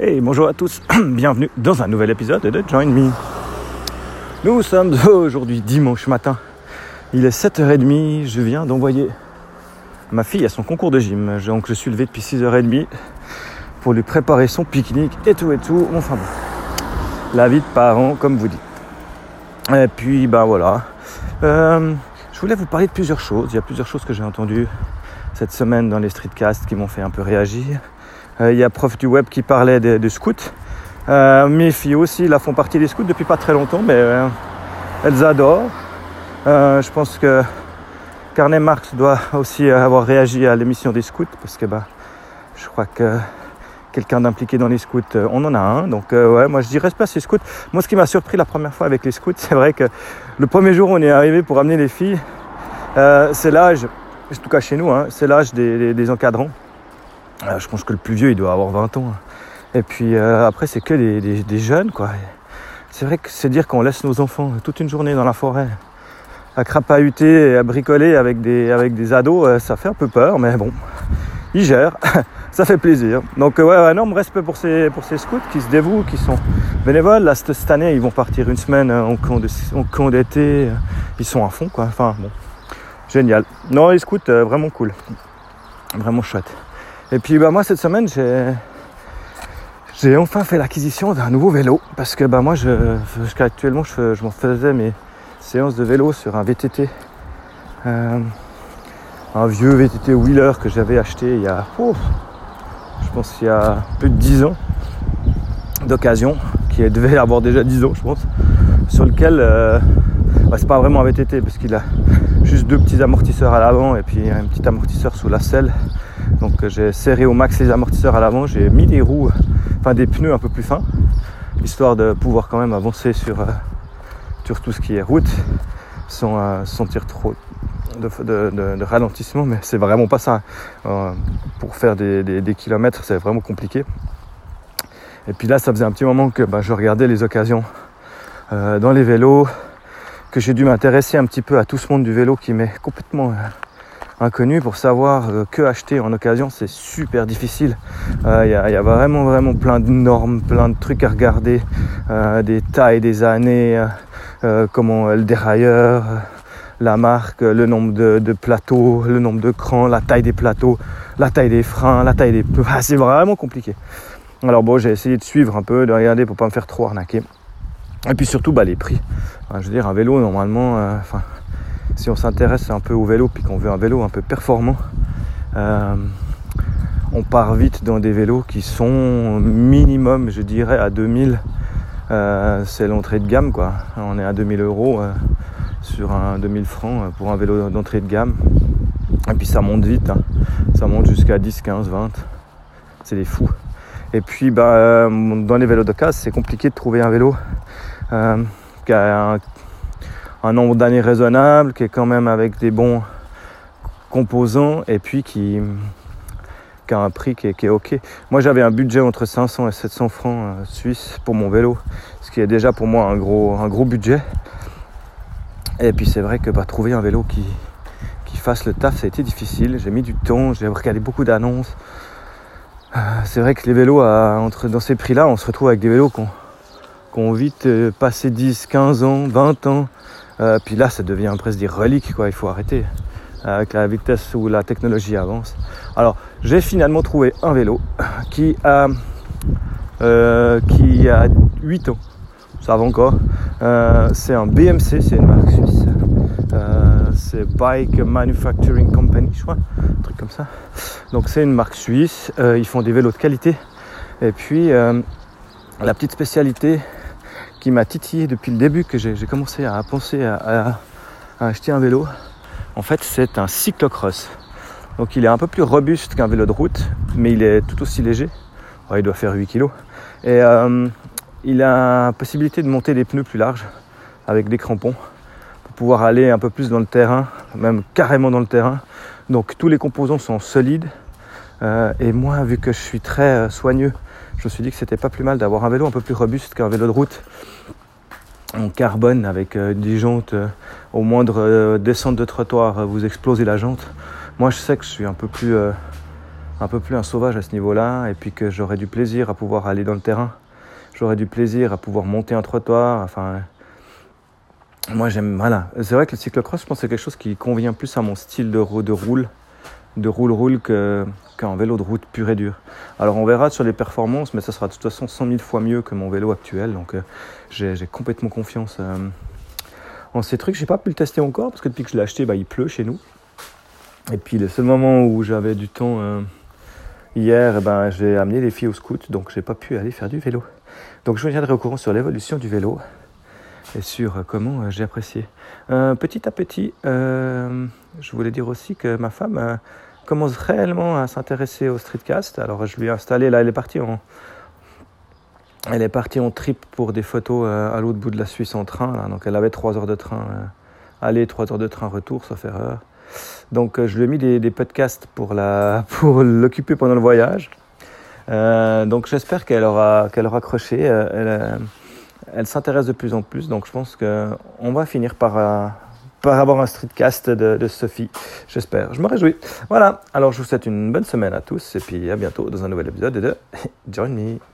Hey, bonjour à tous, bienvenue dans un nouvel épisode de Join Me. Nous sommes aujourd'hui dimanche matin, il est 7h30, je viens d'envoyer ma fille à son concours de gym. Donc je suis levé depuis 6h30 pour lui préparer son pique-nique et tout et tout. Enfin bon, la vie de parents comme vous dites. Et puis ben voilà, euh, je voulais vous parler de plusieurs choses. Il y a plusieurs choses que j'ai entendues cette semaine dans les streetcasts qui m'ont fait un peu réagir. Euh, il y a prof du web qui parlait des, scouts. Euh, mes filles aussi, là, font partie des scouts depuis pas très longtemps, mais euh, elles adorent. je pense que Carnet Marx doit aussi avoir réagi à l'émission des scouts, parce que bah, je crois que quelqu'un d'impliqué dans les scouts, on en a un. Donc ouais, moi je dis respect à ces scouts. Moi ce qui m'a surpris la première fois avec les scouts, c'est vrai que le premier jour où on est arrivé pour amener les filles, c'est l'âge, en tout cas chez nous, hein, c'est l'âge des, encadrants. Euh, je pense que le plus vieux, il doit avoir 20 ans. Et puis euh, après, c'est que des, jeunes, quoi. C'est vrai que c'est dire qu'on laisse nos enfants toute une journée dans la forêt à crapahuter et à bricoler avec des, avec des ados, euh, ça fait un peu peur, mais bon, ils gèrent, ça fait plaisir. Donc ouais, un énorme respect pour ces, pour ces scouts qui se dévouent, qui sont bénévoles. Là, cette année, ils vont partir une semaine en camp d'été, ils sont à fond, quoi. Enfin, bon, génial. Non, les scouts, vraiment cool, vraiment chouette. Et puis bah, moi cette semaine j'ai enfin fait l'acquisition d'un nouveau vélo parce que bah, moi je, jusqu'à actuellement je, je m'en faisais mes séances de vélo sur un VTT. Euh, un vieux VTT Wheeler que j'avais acheté il y a je pense il y a plus de 10 ans d'occasion qui devait avoir déjà 10 ans je pense sur lequel euh, bah, c'est pas vraiment un VTT parce qu'il a juste deux petits amortisseurs à l'avant et puis un petit amortisseur sous la selle donc euh, j'ai serré au max les amortisseurs à l'avant, j'ai mis des roues, enfin des pneus un peu plus fins, histoire de pouvoir quand même avancer sur, euh, sur tout ce qui est route sans euh, sentir trop de, ralentissement, mais c'est vraiment pas ça. pour faire des, kilomètres, c'est vraiment compliqué. Et puis là, ça faisait un petit moment que bah, je regardais les occasions dans les vélos, que j'ai dû m'intéresser un petit peu à tout ce monde du vélo qui m'est complètement inconnu. Pour savoir euh, que acheter en occasion c'est super difficile. Il euh, y, a vraiment vraiment plein de normes plein de trucs à regarder euh, des tailles des années comment le dérailleur la marque le nombre de, plateaux le nombre de crans la taille des plateaux la taille des freins la taille des ah, c'est vraiment compliqué. Alors bon j'ai essayé de suivre un peu de regarder pour pas me faire trop arnaquer. Et puis surtout bah, les prix. Je veux dire un vélo normalement enfin si on s'intéresse un peu au vélo puis qu'on veut un vélo un peu performant, euh, on part vite dans des vélos qui sont minimum, je dirais, à 2000. Euh, c'est l'entrée de gamme, quoi. On est à 2000 euros euh, sur un 2000 francs pour un vélo d'entrée de gamme. Et puis ça monte vite, hein. ça monte jusqu'à 10, 15, 20. C'est des fous. Et puis bah, dans les vélos de casse, c'est compliqué de trouver un vélo qui a un un nombre d'années raisonnable, qui est quand même avec des bons composants et puis qui, a un prix qui est, ok. Moi j'avais un budget entre 500 et 700 francs euh, suisses pour mon vélo, ce qui est déjà pour moi un gros, un gros budget. Et puis c'est vrai que bah, trouver un vélo qui, qui fasse le taf, ça a été difficile. J'ai mis du temps, j'ai regardé beaucoup d'annonces. Euh, c'est vrai que les vélos, entre, dans ces prix-là, on se retrouve avec des vélos qui ont, vite passé 10, 15 ans, 20 ans, euh, puis là, ça devient presque des reliques, quoi. Il faut arrêter avec la vitesse où la technologie avance. Alors, j'ai finalement trouvé un vélo qui a, euh, qui a 8 ans. Ça va encore. Euh, c'est un BMC, c'est une marque suisse. c'est Bike Manufacturing Company, je crois. Un truc comme ça. Donc, c'est une marque suisse. ils font des vélos de qualité. Et puis, la petite spécialité, qui m'a titillé depuis le début que j'ai commencé à penser à, acheter un vélo. En fait, c'est un cyclocross. Donc il est un peu plus robuste qu'un vélo de route, mais il est tout aussi léger. il doit faire 8 kg. Et euh, il a possibilité de monter des pneus plus larges avec des crampons pour pouvoir aller un peu plus dans le terrain, même carrément dans le terrain. Donc tous les composants sont solides. Euh, et moi, vu que je suis très euh, soigneux je me suis dit que c'était pas plus mal d'avoir un vélo un peu plus robuste qu'un vélo de route en carbone avec euh, des jantes euh, au moindre euh, descente de trottoir vous explosez la jante. Moi je sais que je suis un peu plus un peu plus un sauvage à ce niveau-là, et puis que j'aurais du plaisir à pouvoir aller dans le terrain, j'aurais du plaisir à pouvoir monter un trottoir, enfin. Moi j'aime, voilà. C'est vrai que le cyclocross, je pense que c'est quelque chose qui convient plus à mon style de, de roule, de roule-roule qu'un vélo de route pur et dur. Alors on verra sur les performances, mais ça sera de toute façon 100 000 fois mieux que mon vélo actuel, donc euh, j'ai complètement confiance euh, en ces trucs. J'ai pas pu le tester encore parce que depuis que je l'ai acheté, bah, il pleut chez nous. Et puis le seul moment où j'avais du temps euh, hier, eh ben, j'ai amené les filles au scout, donc j'ai pas pu aller faire du vélo. Donc je vous tiendrai au courant sur l'évolution du vélo et sur euh, comment euh, j'ai apprécié. petit à petit, je voulais dire aussi que ma femme commence réellement à s'intéresser au streetcast. Alors je lui ai installé, là elle est partie en, elle est partie en trip pour des photos à l'autre bout de la Suisse en train. Donc elle avait 3 heures de train aller, 3 heures de train retour, sauf erreur. Donc euh, je lui ai mis des, podcasts pour la pour l'occuper pendant le voyage. Euh, donc j'espère qu'elle aura qu'elle aura accroché. Euh, elle, s'intéresse de plus en plus. Donc je pense qu'on va finir par par avoir un streetcast de, de Sophie. J'espère. Je me réjouis. Voilà. Alors je vous souhaite une bonne semaine à tous et puis à bientôt dans un nouvel épisode de Join Me.